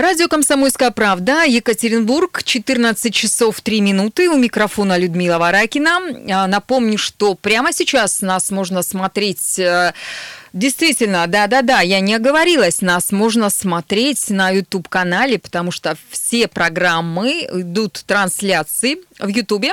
Радио «Комсомольская правда», Екатеринбург, 14 часов 3 минуты. У микрофона Людмила Варакина. А, напомню, что прямо сейчас нас можно смотреть э, Действительно, да-да-да, я не оговорилась. Нас можно смотреть на YouTube-канале, потому что все программы идут трансляции в YouTube.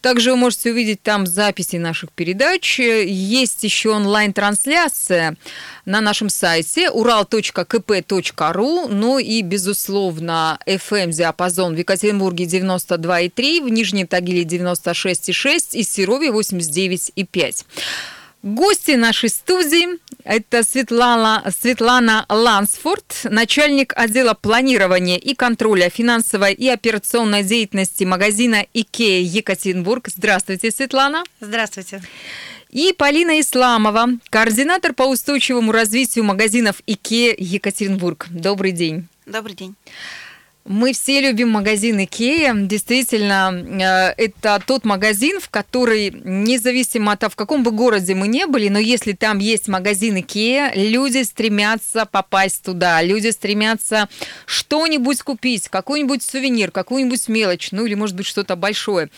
Также вы можете увидеть там записи наших передач. Есть еще онлайн-трансляция на нашем сайте ural.kp.ru. Ну и, безусловно, FM-диапазон в Екатеринбурге 92,3, в Нижнем Тагиле 96,6 и Серове 89,5. Гости нашей студии – это Светлана, Светлана Лансфорд, начальник отдела планирования и контроля финансовой и операционной деятельности магазина «Икея Екатеринбург». Здравствуйте, Светлана. Здравствуйте. И Полина Исламова, координатор по устойчивому развитию магазинов «Икея Екатеринбург». Добрый день. Добрый день. Мы все любим магазин Икея. Действительно, э, это тот магазин, в который, независимо от того, в каком бы городе мы не были, но если там есть магазин Икея, люди стремятся попасть туда. Люди стремятся что-нибудь купить, какой-нибудь сувенир, какую-нибудь мелочь, ну или, может быть, что-то большое.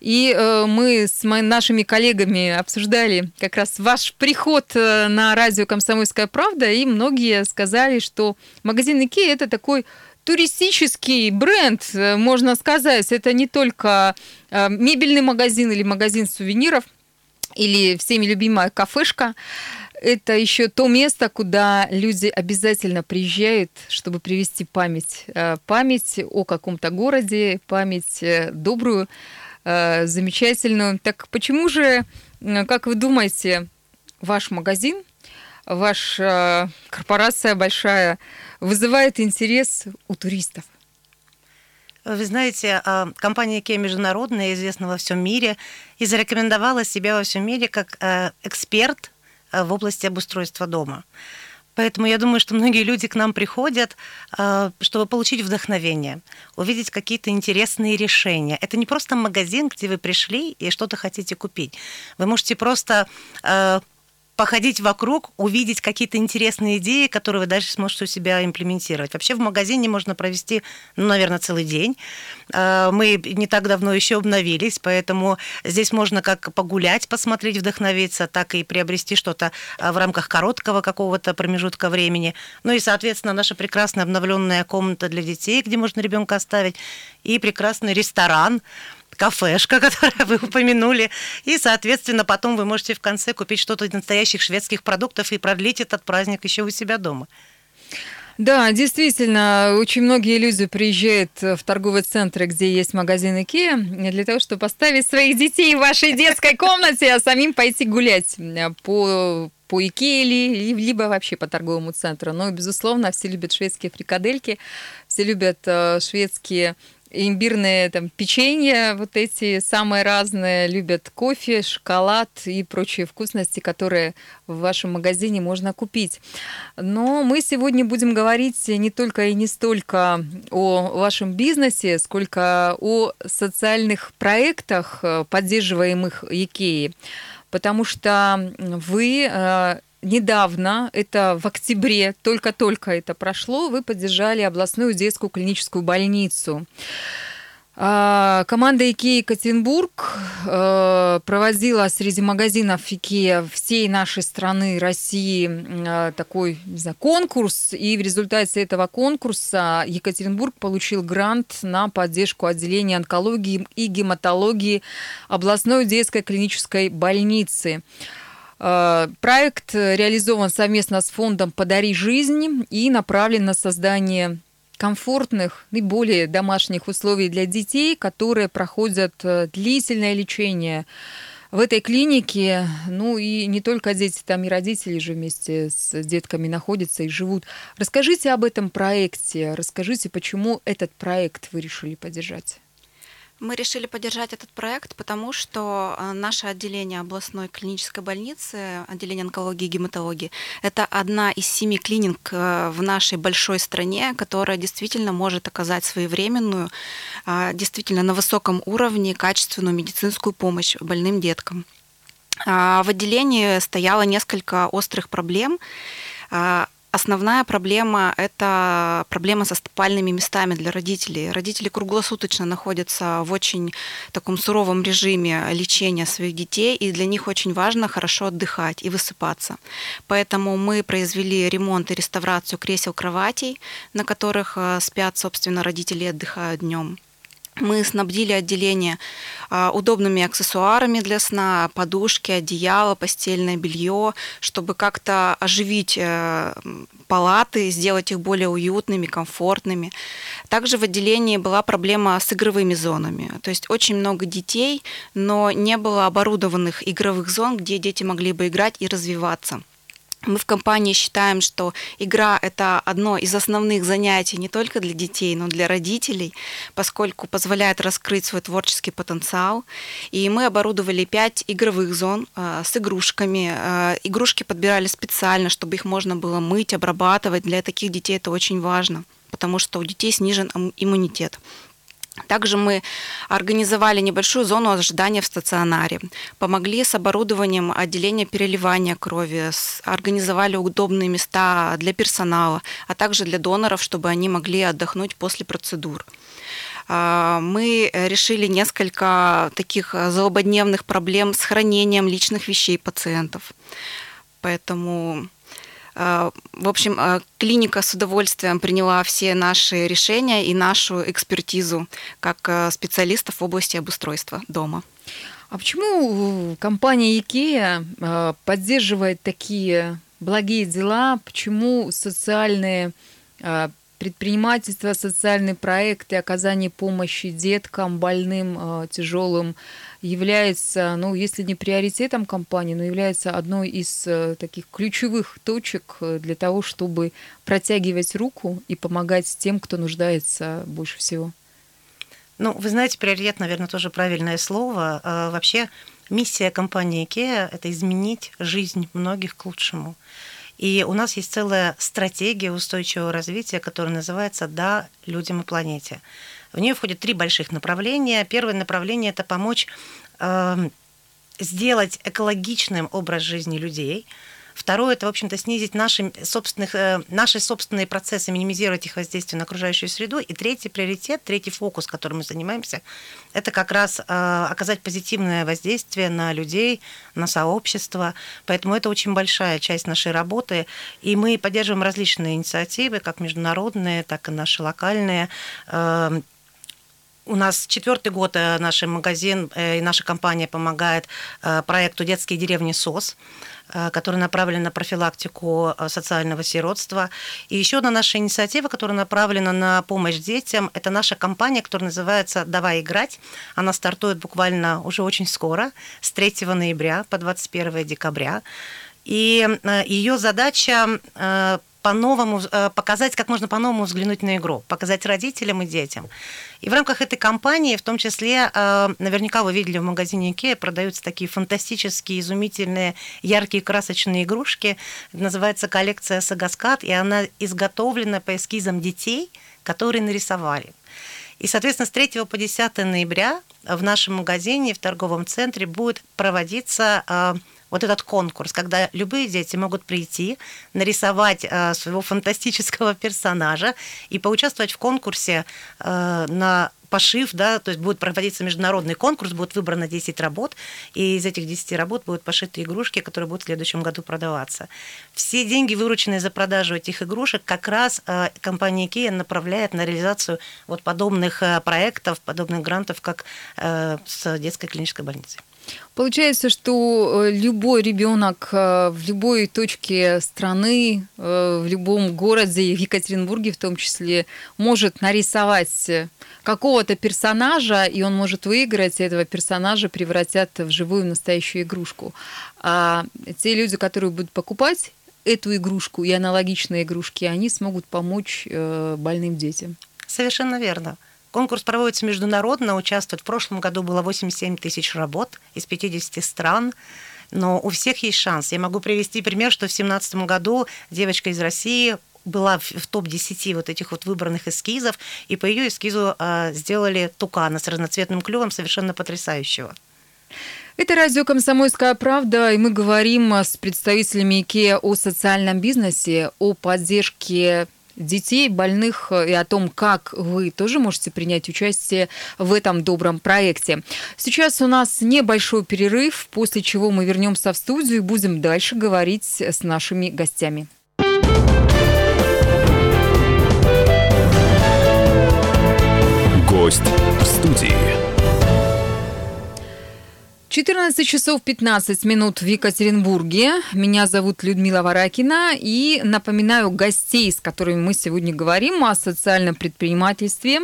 И э, мы с нашими коллегами обсуждали как раз ваш приход э, на радио «Комсомольская правда», и многие сказали, что магазин Икея – это такой туристический бренд, э, можно сказать. Это не только э, мебельный магазин или магазин сувениров, или всеми любимая кафешка. Это еще то место, куда люди обязательно приезжают, чтобы привести память. Э, память о каком-то городе, память добрую, замечательную. Так почему же, как вы думаете, ваш магазин, ваша корпорация большая вызывает интерес у туристов? Вы знаете, а, компания IKEA международная, известна во всем мире, и зарекомендовала себя во всем мире как а, эксперт а, в области обустройства дома. Поэтому я думаю, что многие люди к нам приходят, чтобы получить вдохновение, увидеть какие-то интересные решения. Это не просто магазин, где вы пришли и что-то хотите купить. Вы можете просто походить вокруг, увидеть какие-то интересные идеи, которые вы дальше сможете у себя имплементировать. Вообще в магазине можно провести, ну, наверное, целый день. А, мы не так давно еще обновились, поэтому здесь можно как погулять, посмотреть, вдохновиться, так и приобрести что-то а, в рамках короткого какого-то промежутка времени. Ну и, соответственно, наша прекрасная обновленная комната для детей, где можно ребенка оставить, и прекрасный ресторан, кафешка, которую вы упомянули, и, соответственно, потом вы можете в конце купить что-то из настоящих шведских продуктов и продлить этот праздник еще у себя дома. Да, действительно, очень многие люди приезжают в торговые центры, где есть магазин Икеа, для того, чтобы поставить своих детей в вашей детской комнате, а самим пойти гулять по по Икее либо вообще по торговому центру. Но, безусловно, все любят шведские фрикадельки, все любят э, шведские имбирные там печенья, вот эти самые разные, любят кофе, шоколад и прочие вкусности, которые в вашем магазине можно купить. Но мы сегодня будем говорить не только и не столько о вашем бизнесе, сколько о социальных проектах, э, поддерживаемых Икеей, потому что вы э, недавно, это в октябре, только-только это прошло, вы поддержали областную детскую клиническую больницу. А, команда IKEA Екатеринбург э, проводила среди магазинов IKEA всей нашей страны, России, э, такой не конкурс. И в результате этого конкурса Екатеринбург получил грант на поддержку отделения онкологии и гематологии областной детской клинической больницы. Э, проект реализован совместно с фондом «Подари жизнь» и направлен на создание комфортных и более домашних условий для детей, которые проходят э, длительное лечение в этой клинике, ну и не только дети, там и родители же вместе с детками находятся и живут. Расскажите об этом проекте, расскажите, почему этот проект вы решили поддержать. Мы решили поддержать этот проект, потому что э, наше отделение областной клинической больницы, отделение онкологии и гематологии, это одна из семи клиник э, в нашей большой стране, которая действительно может оказать своевременную, э, действительно на высоком уровне качественную медицинскую помощь больным деткам. А, в отделении стояло несколько острых проблем. Основная проблема – это проблема со спальными местами для родителей. Родители круглосуточно находятся в очень таком суровом режиме лечения своих детей, и для них очень важно хорошо отдыхать и высыпаться. Поэтому мы произвели ремонт и реставрацию кресел кроватей, на которых э, спят, собственно, родители и отдыхают днем. Мы снабдили отделение а, удобными аксессуарами для сна, подушки, одеяло, постельное белье, чтобы как-то оживить э, палаты, сделать их более уютными, комфортными. Также в отделении была проблема с игровыми зонами. То есть очень много детей, но не было оборудованных игровых зон, где дети могли бы играть и развиваться. Мы в компании считаем, что игра – это одно из основных занятий не только для детей, но и для родителей, поскольку позволяет раскрыть свой творческий потенциал. И мы оборудовали пять игровых зон э, с игрушками. Э, игрушки подбирали специально, чтобы их можно было мыть, обрабатывать. Для таких детей это очень важно, потому что у детей снижен иммунитет. Также мы организовали небольшую зону ожидания в стационаре, помогли с оборудованием отделения переливания крови, организовали удобные места для персонала, а также для доноров, чтобы они могли отдохнуть после процедур. А, мы решили несколько таких злободневных проблем с хранением личных вещей пациентов. Поэтому в общем, э, клиника с удовольствием приняла все наши решения и нашу экспертизу как э, специалистов в области обустройства дома. А почему компания IKEA поддерживает такие благие дела? Почему социальные предпринимательство, социальные проекты, оказание помощи деткам, больным, тяжелым является, ну, если не приоритетом компании, но является одной из э, таких ключевых точек э, для того, чтобы протягивать руку и помогать тем, кто нуждается больше всего? Ну, вы знаете, приоритет, наверное, тоже правильное слово. А, вообще, миссия компании IKEA – это изменить жизнь многих к лучшему. И у нас есть целая стратегия устойчивого развития, которая называется «Да людям и планете». В нее входят три больших направления. Первое направление – это помочь э, сделать экологичным образ жизни людей – Второе – это, в общем-то, снизить наши, собственных, э, наши собственные процессы, минимизировать их воздействие на окружающую среду. И третий приоритет, третий фокус, которым мы занимаемся, это как раз э, оказать позитивное воздействие на людей, на сообщество. Поэтому это очень большая часть нашей работы. И мы поддерживаем различные инициативы, как международные, так и наши локальные. Э, у нас четвертый год наш магазин и наша компания помогает проекту «Детские деревни СОС». Э, которая направлена на профилактику э, социального сиротства. И еще одна наша инициатива, которая направлена на помощь детям, это наша компания, которая называется «Давай играть». Она стартует буквально уже очень скоро, с 3 ноября по 21 декабря. И э, ее задача по-новому, э, показать, как можно по-новому взглянуть на игру, показать родителям и детям. И в рамках этой кампании, в том числе, э, наверняка вы видели в магазине Икеа, продаются такие фантастические, изумительные, яркие, красочные игрушки. Это называется коллекция Сагаскат, и она изготовлена по эскизам детей, которые нарисовали. И, соответственно, с 3 по 10 ноября в нашем магазине, в торговом центре будет проводиться э, вот этот конкурс, когда любые дети могут прийти, нарисовать э, своего фантастического персонажа и поучаствовать в конкурсе э, на пошив, да, то есть будет проводиться международный конкурс, будет выбрано 10 работ, и из этих 10 работ будут пошиты игрушки, которые будут в следующем году продаваться. Все деньги, вырученные за продажу этих игрушек, как раз э, компания IKEA направляет на реализацию вот подобных проектов, подобных грантов, как с детской клинической больницей. Получается, что э, любой ребенок э, в любой точке страны, э, в любом городе, в Екатеринбурге в том числе, может нарисовать какого-то персонажа, и он может выиграть, и этого персонажа превратят в живую настоящую игрушку. А те люди, которые будут покупать эту игрушку и аналогичные игрушки, они смогут помочь больным детям. Совершенно верно. Конкурс проводится международно, участвует. В прошлом году было 87 тысяч работ из 50 стран. Но у всех есть шанс. Я могу привести пример, что в 2017 году девочка из России была в топ-10 вот этих вот выбранных эскизов, и по ее эскизу э, сделали тукана с разноцветным клювом совершенно потрясающего. Это радио «Комсомольская правда», и мы говорим с представителями IKEA о социальном бизнесе, о поддержке детей, больных и о том, как вы тоже можете принять участие в этом добром проекте. Сейчас у нас небольшой перерыв, после чего мы вернемся в студию и будем дальше говорить с нашими гостями. Гость в студии. 14 часов 15 минут в Екатеринбурге. Меня зовут Людмила Варакина. И напоминаю гостей, с которыми мы сегодня говорим о социальном предпринимательстве.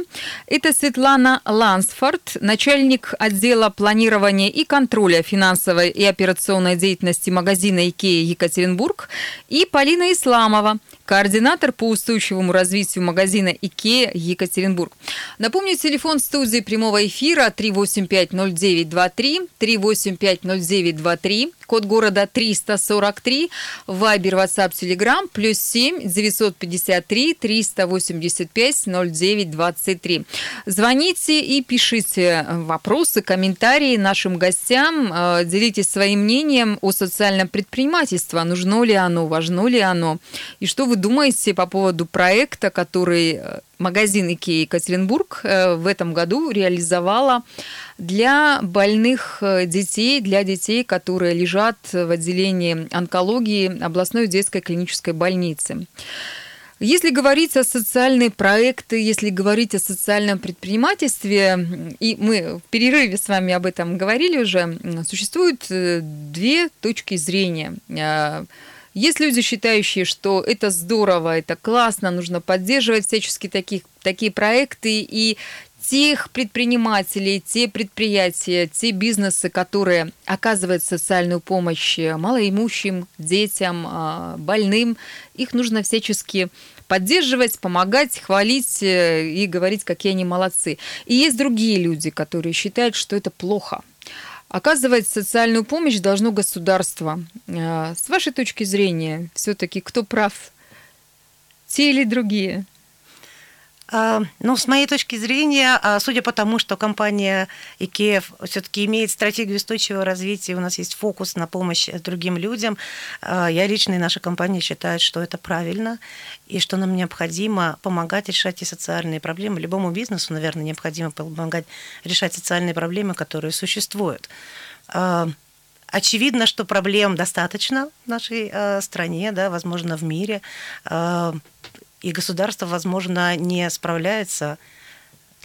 Это Светлана Лансфорд, начальник отдела планирования и контроля финансовой и операционной деятельности магазина IKEA Екатеринбург. И Полина Исламова, координатор по устойчивому развитию магазина IKEA Екатеринбург. Напомню, телефон студии прямого эфира 3850923, 3850923, код города 343, Вайбер, WhatsApp, Telegram, плюс 7 953 385 09 23. Звоните и пишите вопросы, комментарии нашим гостям, э, делитесь своим мнением о социальном предпринимательстве, нужно ли оно, важно ли оно, и что вы думаете по поводу проекта, который э, магазин Икеи Екатеринбург э, в этом году реализовала для больных э, детей, для детей, которые лежат в отделении онкологии областной детской клинической больницы. Если говорить о социальные проекты, если говорить о социальном предпринимательстве, и мы в перерыве с вами об этом говорили уже, существуют две точки зрения – есть люди, считающие, что это здорово, это классно, нужно поддерживать всячески таких, такие проекты и тех предпринимателей, те предприятия, те бизнесы, которые оказывают социальную помощь малоимущим, детям, а, больным, их нужно всячески поддерживать, помогать, хвалить э, и говорить, какие они молодцы. И есть другие люди, которые считают, что это плохо – Оказывать социальную помощь должно государство. А, с вашей точки зрения, все-таки кто прав? Те или другие? А, ну, с моей точки зрения, а, судя по тому, что компания IKEA все-таки имеет стратегию устойчивого развития, у нас есть фокус на помощь другим людям, а, я лично и наша компания считает, что это правильно, и что нам необходимо помогать решать и социальные проблемы. Любому бизнесу, наверное, необходимо помогать решать социальные проблемы, которые существуют. Очевидно, что проблем достаточно в нашей стране, да, возможно, в мире и государство, возможно, не справляется.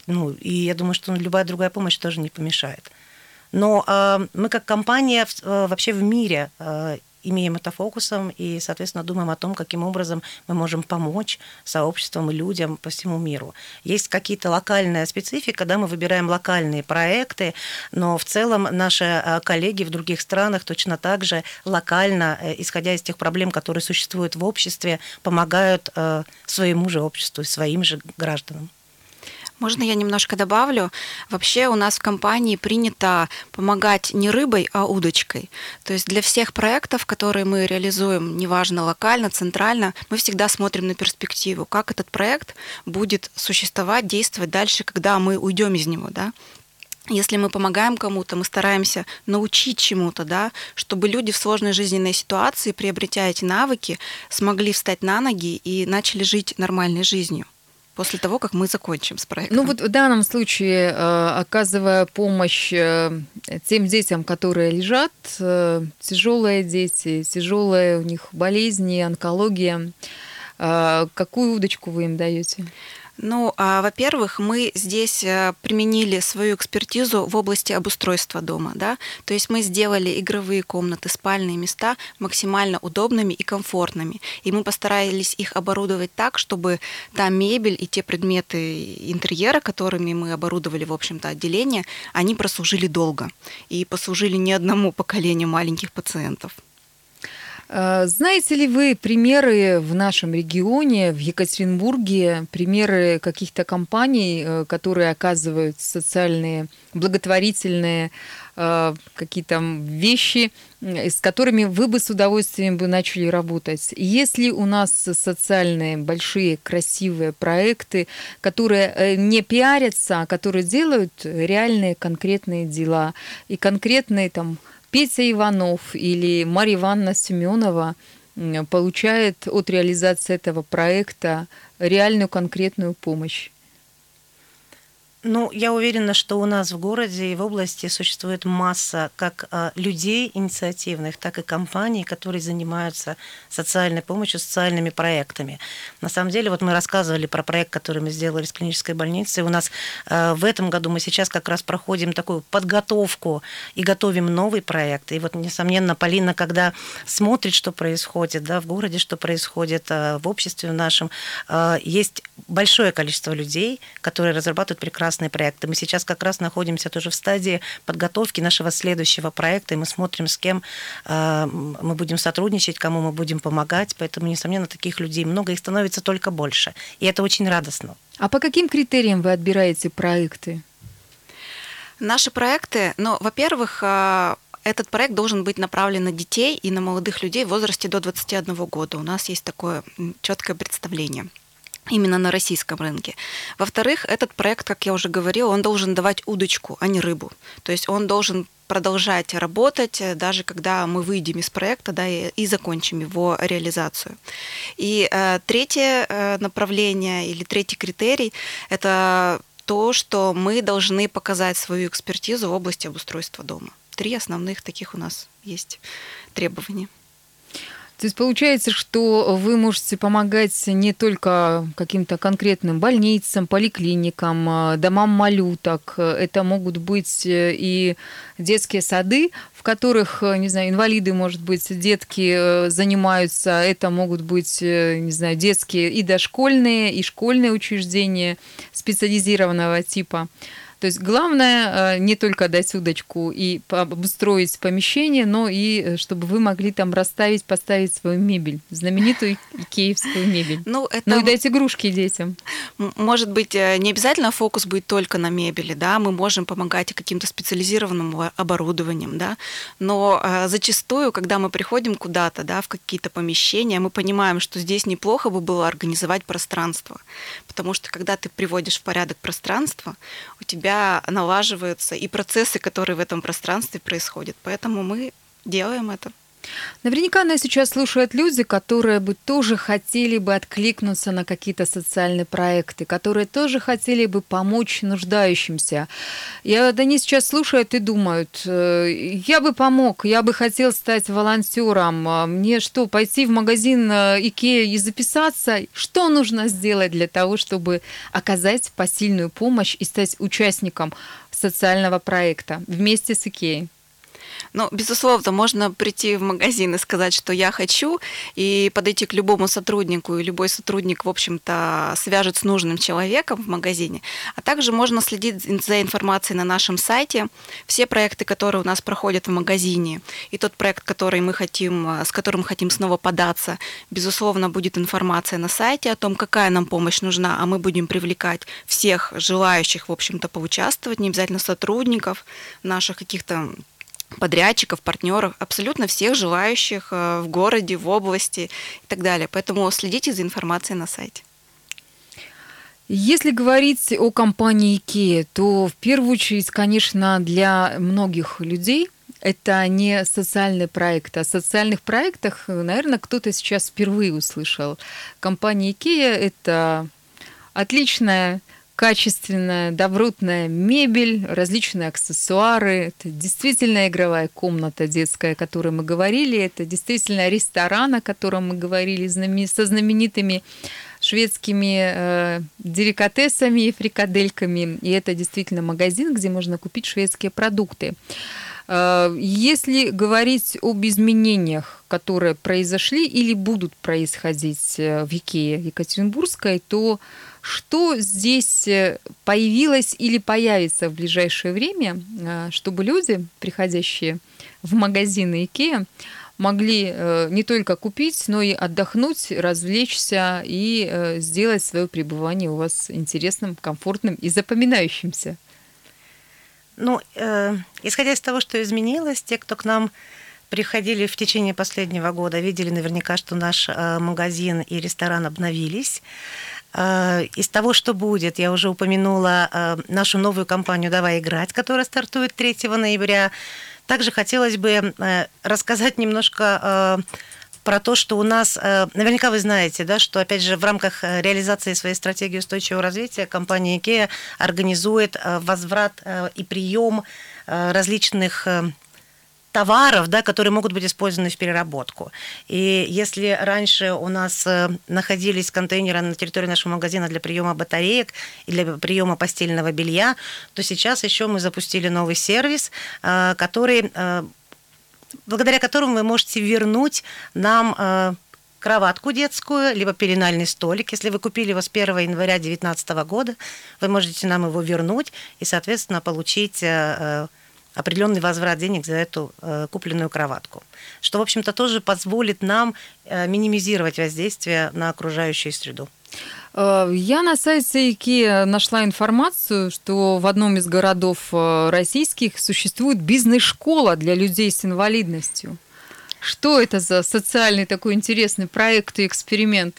Ну, и я думаю, что любая другая помощь тоже не помешает. Но э, мы как компания э, вообще в мире э, имеем это фокусом и, соответственно, думаем о том, каким образом мы можем помочь сообществам и людям по всему миру. Есть какие-то локальная специфика, когда мы выбираем локальные проекты, но в целом наши э, коллеги в других странах точно так же локально, э, исходя из тех проблем, которые существуют в обществе, помогают э, своему же обществу, своим же гражданам. Можно я немножко добавлю? Вообще у нас в компании принято помогать не рыбой, а удочкой. То есть для всех проектов, которые мы реализуем, неважно локально, центрально, мы всегда смотрим на перспективу, как этот проект будет существовать, действовать дальше, когда мы уйдем из него. Да? если мы помогаем кому-то, мы стараемся научить чему-то, да, чтобы люди в сложной жизненной ситуации, приобретя эти навыки, смогли встать на ноги и начали жить нормальной жизнью после того, как мы закончим с проектом. Ну вот в данном случае, э, оказывая помощь э, тем детям, которые лежат, э, тяжелые дети, тяжелые у них болезни, онкология, какую удочку вы им даете? Ну, а, во-первых, мы здесь э, применили свою экспертизу в области обустройства дома, да, то есть мы сделали игровые комнаты, спальные места максимально удобными и комфортными, и мы постарались их оборудовать так, чтобы та мебель и те предметы интерьера, которыми мы оборудовали, в общем-то, отделение, они прослужили долго и послужили не одному поколению маленьких пациентов. А, знаете ли вы примеры в нашем регионе, в Екатеринбурге, примеры каких-то компаний, э, которые оказывают социальные, благотворительные какие-то вещи, с которыми вы бы с удовольствием бы начали работать. Если у нас социальные большие красивые проекты, которые не пиарятся, а которые делают реальные конкретные дела и конкретные там Петя Иванов или Марья Ивановна Семенова получает от реализации этого проекта реальную конкретную помощь. Ну, я уверена, что у нас в городе и в области существует масса как а, людей инициативных, так и компаний, которые занимаются социальной помощью, социальными проектами. На самом деле, вот мы рассказывали про проект, который мы сделали с клинической больницей. У нас а, в этом году мы сейчас как раз проходим такую подготовку и готовим новый проект. И вот, несомненно, Полина, когда смотрит, что происходит да, в городе, что происходит а, в обществе в нашем, есть большое количество людей, которые разрабатывают прекрасные прекрасные проекты. Мы сейчас как раз находимся тоже в стадии подготовки нашего следующего проекта, и мы смотрим, с кем э, мы будем сотрудничать, кому мы будем помогать. Поэтому, несомненно, таких людей много, их становится только больше. И это очень радостно. А по каким критериям вы отбираете проекты? Наши проекты, ну, во-первых, э, этот проект должен быть направлен на детей и на молодых людей в возрасте до 21 года. У нас есть такое четкое представление именно на российском рынке. Во-вторых, этот проект, как я уже говорила, он должен давать удочку, а не рыбу. То есть он должен продолжать работать, э, даже когда мы выйдем из проекта да, и, и закончим его реализацию. И э, третье э, направление или третий критерий – это то, что мы должны показать свою экспертизу в области обустройства дома. Три основных таких у нас есть требования. То есть получается, что вы можете помогать не только каким-то конкретным больницам, поликлиникам, а, домам малюток. Это могут быть э, и детские сады, в которых, э, не знаю, инвалиды, может быть, детки э, занимаются. Это могут быть, не знаю, детские и дошкольные, и школьные учреждения специализированного типа. То есть главное э, не только дать удочку и обустроить помещение, но и э, чтобы вы могли там расставить, поставить свою мебель, знаменитую икеевскую мебель. Ну, это... ну и дать игрушки детям. Может быть, э, не обязательно фокус будет только на мебели, да, мы можем помогать и каким-то специализированным оборудованием, да, но зачастую, когда мы приходим куда-то, да, в какие-то помещения, мы понимаем, что здесь неплохо бы было организовать пространство, потому что когда ты приводишь в порядок пространство, у тебя налаживаются и процессы, которые в этом пространстве происходят. Поэтому мы делаем это. Наверняка нас сейчас слушают люди, которые бы тоже хотели бы откликнуться на какие-то социальные проекты, которые тоже хотели бы помочь нуждающимся. И вот они сейчас слушают и думают, «Э, я бы помог, я бы хотел стать волонтером, а мне что, пойти в магазин э, Икея и записаться? Что нужно сделать для того, чтобы оказать посильную помощь и стать участником социального проекта вместе с Икеей? Ну, безусловно, можно прийти в магазин и сказать, что я хочу, и подойти к любому сотруднику, и любой сотрудник, в общем-то, свяжет с нужным человеком в магазине. А также можно следить за информацией на нашем сайте. Все проекты, которые у нас проходят в магазине, и тот проект, который мы хотим, с которым хотим снова податься, безусловно, будет информация на сайте о том, какая нам помощь нужна, а мы будем привлекать всех желающих, в общем-то, поучаствовать, не обязательно сотрудников, наших каких-то подрядчиков, партнеров, абсолютно всех желающих э, в городе, в области и так далее. Поэтому следите за информацией на сайте. Если говорить о компании IKEA, то в первую очередь, конечно, для многих людей это не социальный проект. О социальных проектах, наверное, кто-то сейчас впервые услышал. Компания IKEA – это отличная качественная, добротная мебель, различные аксессуары. Это действительно игровая комната детская, о которой мы говорили. Это действительно ресторан, о котором мы говорили со знаменитыми шведскими э, деликатесами и фрикадельками. И это действительно магазин, где можно купить шведские продукты. Э, если говорить об изменениях, которые произошли или будут происходить э, в Икее Екатеринбургской, то что здесь э, появилось или появится в ближайшее время, э, чтобы люди, приходящие в магазины IKEA, могли э, не только купить, но и отдохнуть, развлечься и сделать свое пребывание у вас интересным, комфортным и запоминающимся? Ну, э, исходя из того, что изменилось, те, кто к нам приходили в течение последнего года, видели наверняка, что наш магазин и ресторан обновились. Э, из того, что будет, я уже упомянула э, нашу новую компанию «Давай играть», которая стартует 3 ноября. Также хотелось бы э, рассказать немножко про то, что у нас, наверняка вы знаете, да, что, опять же, в рамках реализации своей стратегии устойчивого развития компания IKEA организует возврат и прием различных товаров, да, которые могут быть использованы в переработку. И если раньше у нас э, находились контейнеры на территории нашего магазина для приема батареек и для приема постельного белья, то сейчас еще мы запустили новый сервис, э, который, э, благодаря которому вы можете вернуть нам кроватку детскую, либо пеленальный столик. Если вы купили его с 1 января 2019 года, вы можете нам его вернуть и, соответственно, получить определенный возврат денег за эту э, купленную кроватку, что, в общем-то, тоже позволит нам э, минимизировать воздействие на окружающую среду. Э, я на сайте IKEA нашла информацию, что в одном из городов российских существует бизнес-школа для людей с инвалидностью. Что это за социальный такой интересный проект и эксперимент?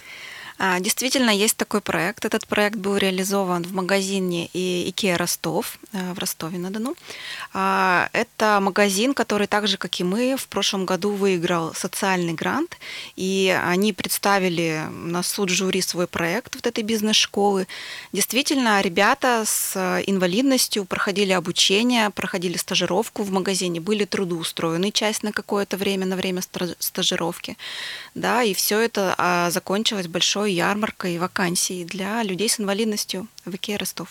А, действительно, есть такой проект. Этот проект был реализован в магазине IKEA Ростов э, в Ростове-на-Дону. А, это магазин, который так же, как и мы, в прошлом году выиграл социальный грант, и они представили на суд жюри свой проект вот этой бизнес-школы. Действительно, ребята с инвалидностью проходили обучение, проходили стажировку в магазине, были трудоустроены часть на какое-то время, на время стажировки. Да, и все это а, закончилось большой большой ярмаркой вакансий для людей с инвалидностью в Икеа Ростов.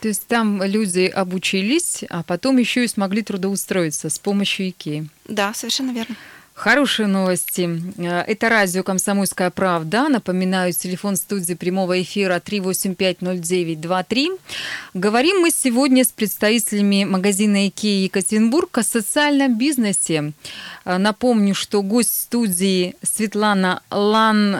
То есть там люди обучились, а потом еще и смогли трудоустроиться с помощью Икеи. Да, совершенно верно. Хорошие новости. Э, это радио «Комсомольская правда». Напоминаю, телефон студии прямого эфира 3850923. Говорим мы сегодня с представителями магазина «Икея Екатеринбург» о социальном бизнесе. Э, напомню, что гость студии Светлана Лан...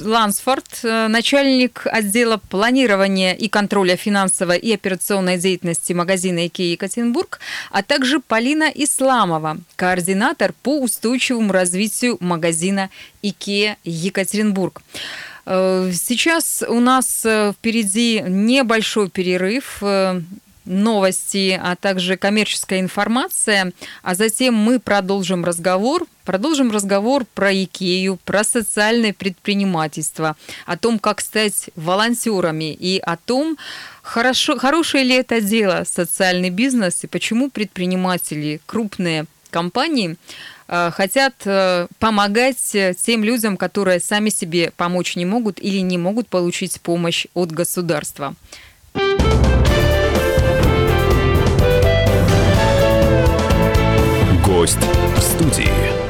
Лансфорд, э, начальник отдела планирования и контроля финансовой и операционной деятельности магазина «Икея Екатеринбург», а также Полина Исламова, координатор по устойчивому устойчивому развитию магазина IKEA Екатеринбург. Э, сейчас у нас э, впереди небольшой перерыв э, новости, а также коммерческая информация, а затем мы продолжим разговор, продолжим разговор про Икею, про социальное предпринимательство, о том, как стать волонтерами и о том, хорошо, хорошее ли это дело социальный бизнес и почему предприниматели, крупные компании хотят э, помогать э, тем людям, которые сами себе помочь не могут или не могут получить помощь от государства. Гость в студии.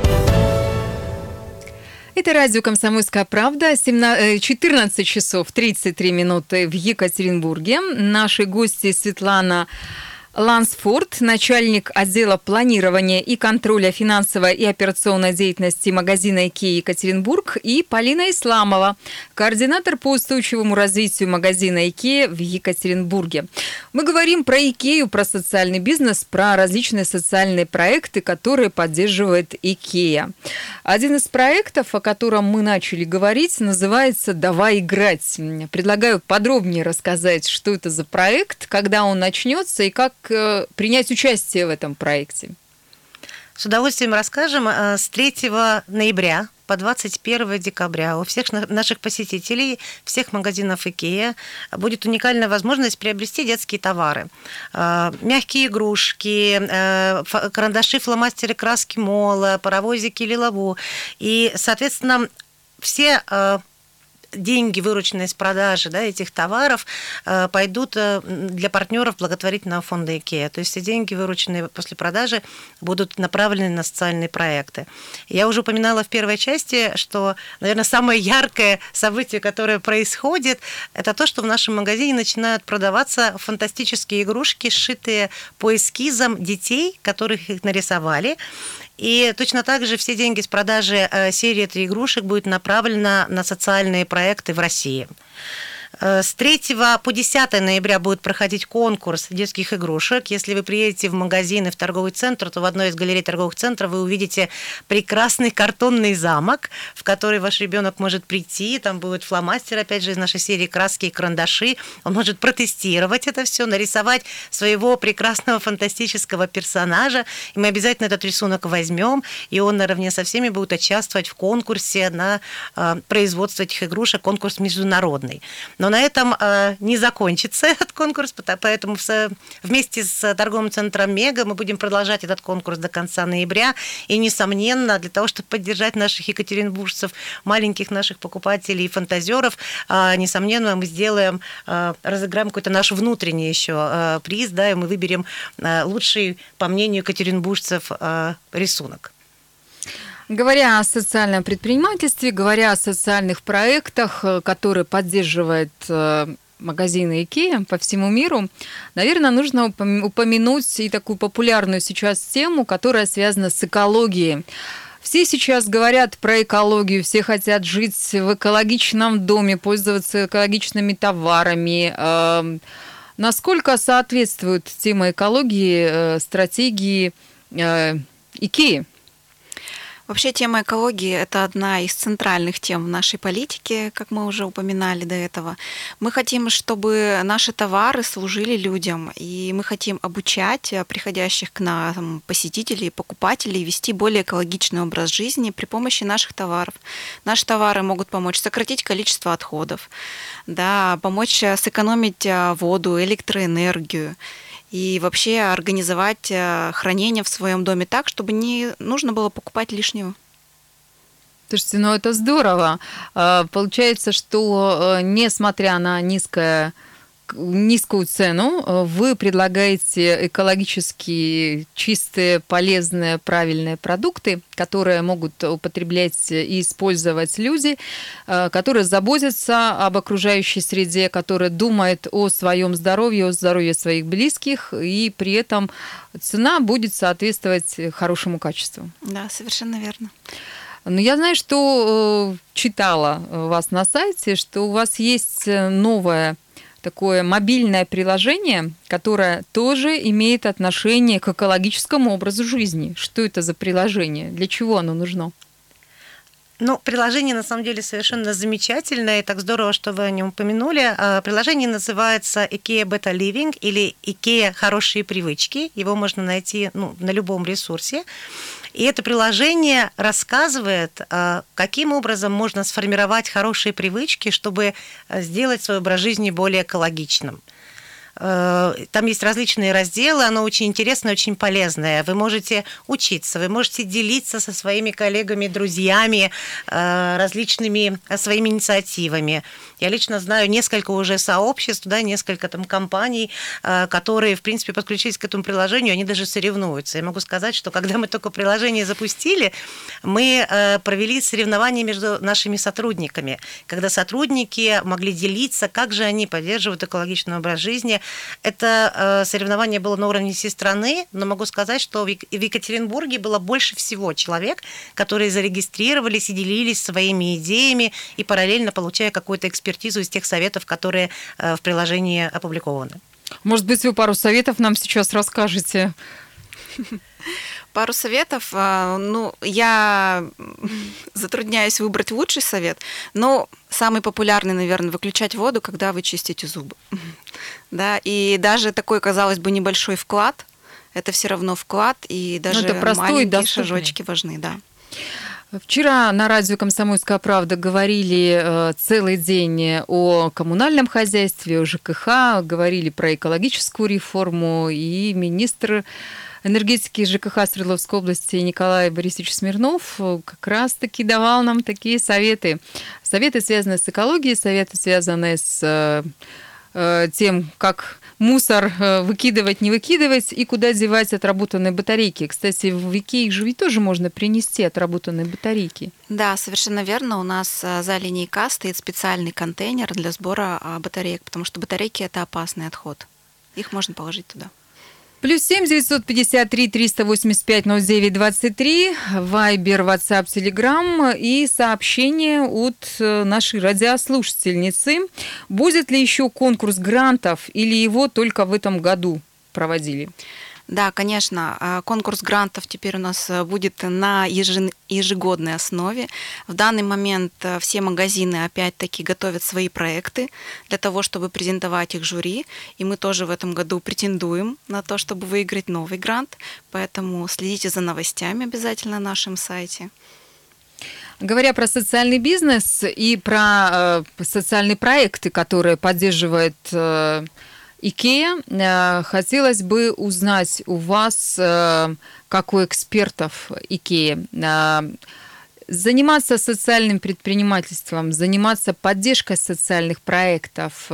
Это радио «Комсомольская правда», 14 часов 33 минуты в Екатеринбурге. Наши гости Светлана Лансфорд, начальник отдела планирования и контроля финансовой и операционной деятельности магазина IKEA Екатеринбург и Полина Исламова, координатор по устойчивому развитию магазина IKEA в Екатеринбурге. Мы говорим про IKEA, про социальный бизнес, про различные социальные проекты, которые поддерживает IKEA. Один из проектов, о котором мы начали говорить, называется «Давай играть». Предлагаю подробнее рассказать, что это за проект, когда он начнется и как принять участие в этом проекте? С удовольствием расскажем. Э, с 3 ноября по 21 декабря у всех наших посетителей, всех магазинов IKEA будет уникальная возможность приобрести детские товары. Э, мягкие игрушки, карандаши, фломастеры, краски мола, паровозики, лилову. И, соответственно, все деньги, вырученные с продажи да, этих товаров, э, пойдут э, для партнеров благотворительного фонда IKEA. То есть все деньги, вырученные после продажи, будут направлены на социальные проекты. Я уже упоминала в первой части, что, наверное, самое яркое событие, которое происходит, это то, что в нашем магазине начинают продаваться фантастические игрушки, сшитые по эскизам детей, которых их нарисовали. И точно так же все деньги с продажи э, серии «Три игрушек» будут направлены на социальные проекты в России. Э, с 3 по 10 ноября будет проходить конкурс детских игрушек. Если вы приедете в магазин и в торговый центр, то в одной из галерей торговых центров вы увидите прекрасный картонный замок, в который ваш ребенок может прийти. Там будет фломастер, опять же, из нашей серии краски и карандаши. Он может протестировать это все, нарисовать своего прекрасного фантастического персонажа. И мы обязательно этот рисунок возьмем, и он наравне со всеми будет участвовать в конкурсе на э, производство этих игрушек, конкурс международный. Но на этом э, не закончится этот конкурс, поэтому вместе с торговым центром Мега мы будем продолжать этот конкурс до конца ноября. И, несомненно, для того, чтобы поддержать наших екатеринбуржцев, маленьких наших покупателей и фантазеров, э, несомненно, мы сделаем, э, разыграем какой-то наш внутренний еще приз, да, и мы выберем лучший, по мнению екатеринбуржцев, рисунок. Говоря о социальном предпринимательстве, говоря о социальных проектах, э, которые поддерживает э, магазины IKEA по всему миру, наверное, нужно упомянуть и такую популярную сейчас тему, которая связана с экологией. Все сейчас говорят про экологию, все хотят жить в экологичном доме, пользоваться экологичными товарами. Эм, насколько соответствует тема экологии э, стратегии IKEA? Вообще тема экологии – это одна из центральных тем в нашей политике, как мы уже упоминали до этого. Мы хотим, чтобы наши товары служили людям, и мы хотим обучать приходящих к нам посетителей, покупателей вести более экологичный образ жизни при помощи наших товаров. Наши товары могут помочь сократить количество отходов, да, помочь сэкономить а, воду, электроэнергию и вообще организовать э, хранение в своем доме так, чтобы не нужно было покупать лишнего. Слушайте, ну это здорово. А, получается, что э, несмотря на низкое низкую цену, э, вы предлагаете экологически чистые, полезные, правильные продукты, которые могут употреблять и использовать люди, э, которые заботятся об окружающей среде, которые думают о своем здоровье, о здоровье своих близких, и при этом цена будет соответствовать хорошему качеству. Да, совершенно верно. Но я знаю, что э, читала вас на сайте, что у вас есть новая такое мобильное приложение, которое тоже имеет отношение к экологическому образу жизни. Что это за приложение? Для чего оно нужно? Ну, приложение на самом деле совершенно замечательное, и так здорово, что вы о нем упомянули. А, приложение называется IKEA Beta Living или IKEA Хорошие привычки. Его можно найти ну, на любом ресурсе. И это приложение рассказывает, э, каким образом можно сформировать хорошие привычки, чтобы э, сделать свой образ жизни более экологичным. Э, там есть различные разделы, оно очень интересное, очень полезное. Вы можете учиться, вы можете делиться со своими коллегами, друзьями различными своими инициативами. Я лично знаю несколько уже сообществ, да, несколько там компаний, э, которые, в принципе, подключились к этому приложению, они даже соревнуются. Я могу сказать, что когда мы только приложение запустили, мы э, провели соревнования между нашими сотрудниками, когда сотрудники могли делиться, как же они поддерживают экологичный образ жизни. Это э, соревнование было на уровне всей страны, но могу сказать, что в Екатеринбурге было больше всего человек, которые зарегистрировались и делились своими идеями и параллельно получая экспертизу экспертизу из тех советов, которые э, в приложении опубликованы. Может быть, вы пару советов нам сейчас расскажете? Пару советов. Э, ну, я затрудняюсь выбрать лучший совет, но самый популярный, наверное, выключать воду, когда вы чистите зубы. Да, и даже такой, казалось бы, небольшой вклад, это все равно вклад, и ну, даже это простой, маленькие доступный. шажочки важны, да. Вчера на радио «Комсомольская правда» говорили э, целый день о коммунальном хозяйстве, о ЖКХ, говорили про экологическую реформу, и министр энергетики ЖКХ Свердловской области Николай Борисович Смирнов как раз-таки давал нам такие советы. Советы, связанные с экологией, советы, связанные с э, э, тем, как мусор э, выкидывать, не выкидывать и куда девать отработанные батарейки. Кстати, в Икее же ведь тоже можно принести отработанные батарейки. Да, совершенно верно. У нас э, за линией К стоит специальный контейнер для сбора а, батареек, потому что батарейки – это опасный отход. Их можно положить туда. Плюс семь девятьсот пятьдесят три триста восемьдесят пять ноль девять двадцать три. Вайбер, Ватсап, Телеграм и сообщение от э, нашей радиослушательницы. Будет ли еще конкурс грантов или его только в этом году проводили? Да, конечно, а, конкурс грантов теперь у нас э, будет на ежегодной основе. В данный момент э, все магазины опять-таки готовят свои проекты для того, чтобы презентовать их жюри. И мы тоже в этом году претендуем на то, чтобы выиграть новый грант. Поэтому следите за новостями обязательно на нашем сайте. Говоря про социальный бизнес и про э, социальные проекты, которые поддерживает э, Икея. Э, хотелось бы узнать у вас, э, как у экспертов Икеи, э, заниматься социальным предпринимательством, заниматься поддержкой социальных проектов,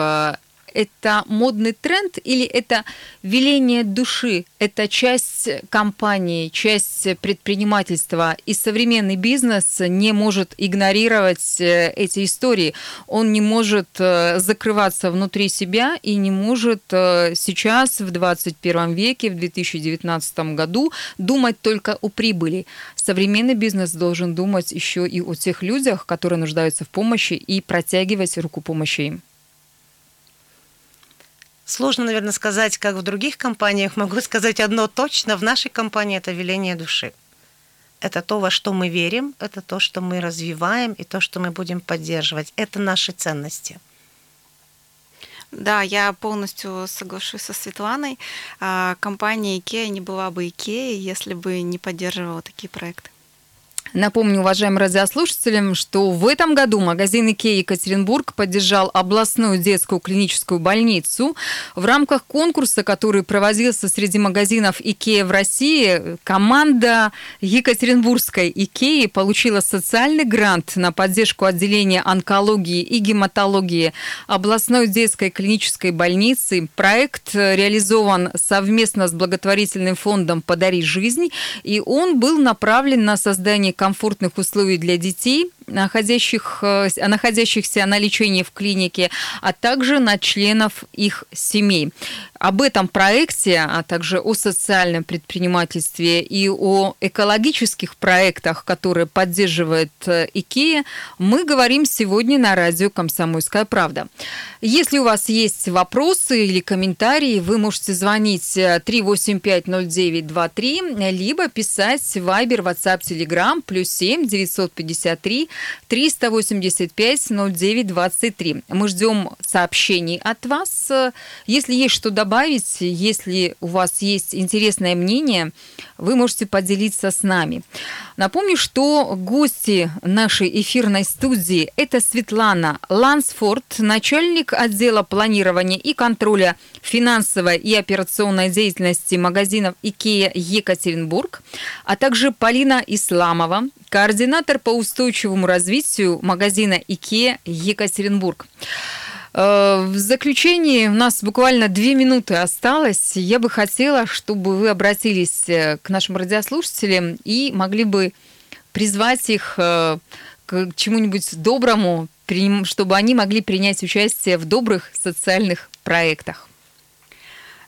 это модный тренд или это веление души, это часть компании, часть предпринимательства. И современный бизнес не может игнорировать э, эти истории. Он не может э, закрываться внутри себя и не может э, сейчас, в 21 веке, в 2019 году, думать только о прибыли. Современный бизнес должен думать еще и о тех людях, которые нуждаются в помощи, и протягивать руку помощи им. Сложно, наверное, сказать, как в других компаниях. Могу сказать одно точно. В нашей компании это веление души. Это то, во что мы верим, это то, что мы развиваем, и то, что мы будем поддерживать. Это наши ценности. Да, я полностью соглашусь со Светланой. А, компания IKEA не была бы IKEA, если бы не поддерживала такие проекты. Напомню, уважаемым радиослушателям, что в этом году магазин Икея Екатеринбург поддержал областную детскую клиническую больницу. В рамках конкурса, который проводился среди магазинов Икея в России, команда Екатеринбургской Икеи получила социальный грант на поддержку отделения онкологии и гематологии областной детской клинической больницы. Проект реализован совместно с благотворительным фондом «Подари жизнь», и он был направлен на создание комфортных условий для детей, находящих, э, находящихся на лечении в клинике, а также на членов их семей. Об этом проекте, а также о социальном предпринимательстве и о экологических проектах, которые поддерживает э, ИКЕА, мы говорим сегодня на радио «Комсомольская правда». Если у вас есть вопросы или комментарии, вы можете звонить 3850923, э, либо писать Viber, WhatsApp, Telegram, плюс 7 953 385 0923. Мы ждем сообщений от вас. Если есть что добавить, если у вас есть интересное мнение, вы можете поделиться с нами. Напомню, что гости нашей эфирной студии – это Светлана Лансфорд, начальник отдела планирования и контроля финансовой и операционной деятельности магазинов IKEA Екатеринбург, а также Полина Исламова, координатор по устойчивому развитию магазина IKEA Екатеринбург. Э, в заключении у нас буквально две минуты осталось. Я бы хотела, чтобы вы обратились э, к нашим радиослушателям и могли бы призвать их э, к чему-нибудь доброму, чтобы они могли принять участие в добрых социальных проектах.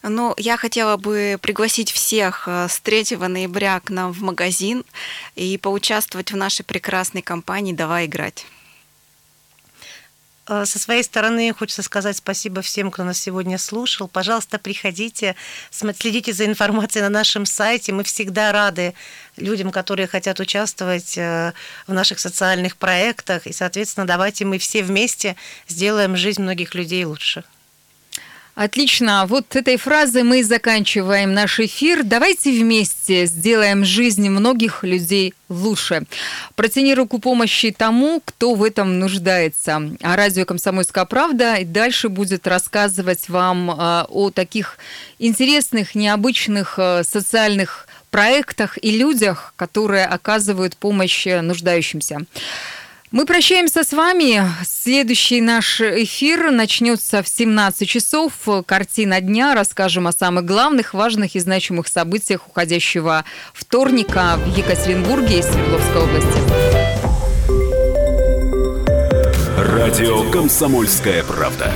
Ну, я хотела бы пригласить всех с 3 ноября к нам в магазин и поучаствовать в нашей прекрасной кампании «Давай играть». Э, со своей стороны хочется сказать спасибо всем, кто нас сегодня слушал. Пожалуйста, приходите, следите за информацией на нашем сайте. Мы всегда рады людям, которые хотят участвовать э, в наших социальных проектах. И, соответственно, давайте мы все вместе сделаем жизнь многих людей лучше. Отлично. Вот этой фразой мы заканчиваем наш эфир. Давайте вместе сделаем жизнь многих людей лучше. Протяни руку помощи тому, кто в этом нуждается. А радио «Комсомольская правда» и дальше будет рассказывать вам а, о таких интересных, необычных а, социальных проектах и людях, которые оказывают помощь нуждающимся. Мы прощаемся с вами. Следующий наш эфир начнется в 17 часов. Картина дня. Расскажем о самых главных, важных и значимых событиях уходящего вторника в Екатеринбурге и Свердловской области. Радио «Комсомольская правда».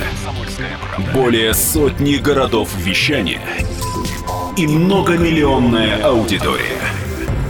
Более сотни городов вещания – и многомиллионная аудитория.